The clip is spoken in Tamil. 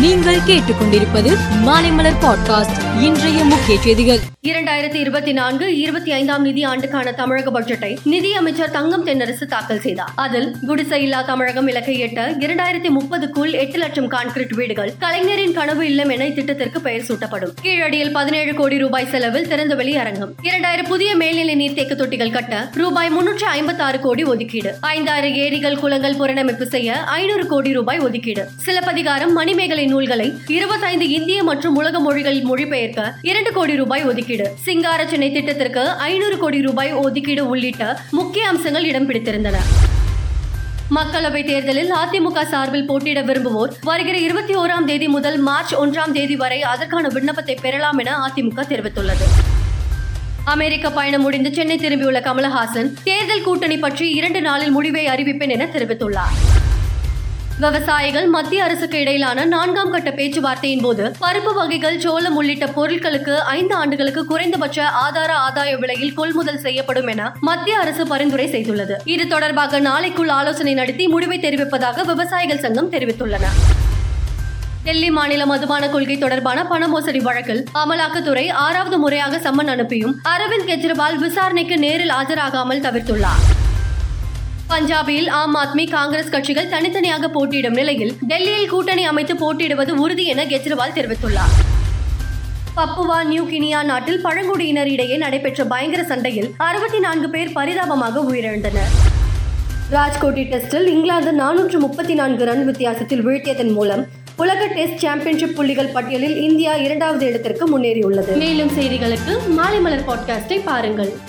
நீங்கள் கேட்டுக்கொண்டிருப்பது மாலைமலர் பாட்காஸ்ட் இன்றைய முக்கிய செய்திகள். இரண்டாயிரத்தி இருபத்தி நான்கு இருபத்தி ஐந்தாம் நிதி ஆண்டுக்கான தமிழக பட்ஜெட்டை நிதியமைச்சர் தங்கம் தென்னரசு தாக்கல் செய்தார். அதில் குடிசை இல்லா தமிழகம் இலக்கை எட்ட இரண்டாயிரத்தி முப்பதுக்குள் எட்டு லட்சம் கான்கிரீட் வீடுகள் கலைஞரின் கனவு இல்லம் என இத்திட்டத்திற்கு பெயர் சூட்டப்படும். கீழடியில் பதினேழு கோடி ரூபாய் செலவில் திறந்தவெளி அரங்கம். இரண்டாயிரம் புதிய மேல்நிலை நீர்த்தேக்க தொட்டிகள் கட்ட ரூபாய் முன்னூற்று ஐம்பத்தி ஆறு கோடி ஒதுக்கீடு. ஐந்தாயிரம் ஏரிகள் குளங்கள் புனரமைப்பு செய்ய ஐநூறு கோடி ரூபாய் ஒதுக்கீடு. சிலப்பதிகாரம் மணிமேகலை நூல்களை இருபத்தைந்து இந்திய மற்றும் உலக மொழிகளில் மொழிபெயர்க்க இரண்டு கோடி ரூபாய் ஒதுக்கீடு. சிங்கார சென்னை திட்டத்திற்கு ஐநூறு கோடி ரூபாய் ஒதுக்கீடு உள்ளிட்ட முக்கிய அம்சங்கள் இடம் பிடித்திருந்தன. மக்களவை தேர்தலில் அதிமுக சார்பில் போட்டியிட விரும்புவோர் வருகிற இருபத்தி ஓராம் தேதி முதல் மார்ச் ஒன்றாம் தேதி வரை அதற்கான விண்ணப்பத்தை பெறலாம் என அதிமுக தெரிவித்துள்ளது. அமெரிக்க பயணம் முடிந்து சென்னை திரும்பியுள்ள கமலஹாசன் தேர்தல் கூட்டணி பற்றி இரண்டு நாளில் முடிவை அறிவிப்பேன் என தெரிவித்துள்ளார். விவசாயிகள் மத்திய அரசுக்கு இடையிலான நான்காம் கட்ட பேச்சுவார்த்தையின் போது பருப்பு வகைகள் சோளம் உள்ளிட்ட பொருட்களுக்கு ஐந்து ஆண்டுகளுக்கு குறைந்தபட்ச ஆதார ஆதாய விலையில் கொள்முதல் செய்யப்படும் என மத்திய அரசு பரிந்துரை செய்துள்ளது. இது தொடர்பாக நாளைக்குள் ஆலோசனை நடத்தி முடிவை தெரிவிப்பதாக விவசாயிகள் சங்கம் தெரிவித்துள்ளன. டெல்லி மாநில மதுபான கொள்கை தொடர்பான பண மோசடி வழக்கில் அமலாக்கத்துறை ஆறாவது முறையாக சம்மன் அனுப்பியும் அரவிந்த் கெஜ்ரிவால் விசாரணைக்கு நேரில் ஆஜராகாமல் தவிர்த்துள்ளார். பஞ்சாபில் ஆம் ஆத்மி காங்கிரஸ் கட்சிகள் தனித்தனியாக போட்டியிடும் நிலையில் டெல்லியில் கூட்டணி அமைத்து போட்டியிடுவது உறுதி என கெஜ்ரிவால் தெரிவித்துள்ளார். பப்புவா நியூ கினியா நாட்டில் பழங்குடியினர் இடையே நடைபெற்ற பயங்கர சண்டையில் அறுபத்தி நான்கு பேர் பரிதாபமாக உயிரிழந்தனர். ராஜ்கோட்டி டெஸ்டில் இங்கிலாந்து நானூற்று முப்பத்தி நான்கு ரன் வித்தியாசத்தில் வீழ்த்தியதன் மூலம் உலக டெஸ்ட் சாம்பியன்ஷிப் புள்ளிகள் பட்டியலில் இந்தியா இரண்டாவது இடத்திற்கு முன்னேறியுள்ளது. மேலும் செய்திகளுக்கு மாலை மலர் பாட்காஸ்டை பாருங்கள்.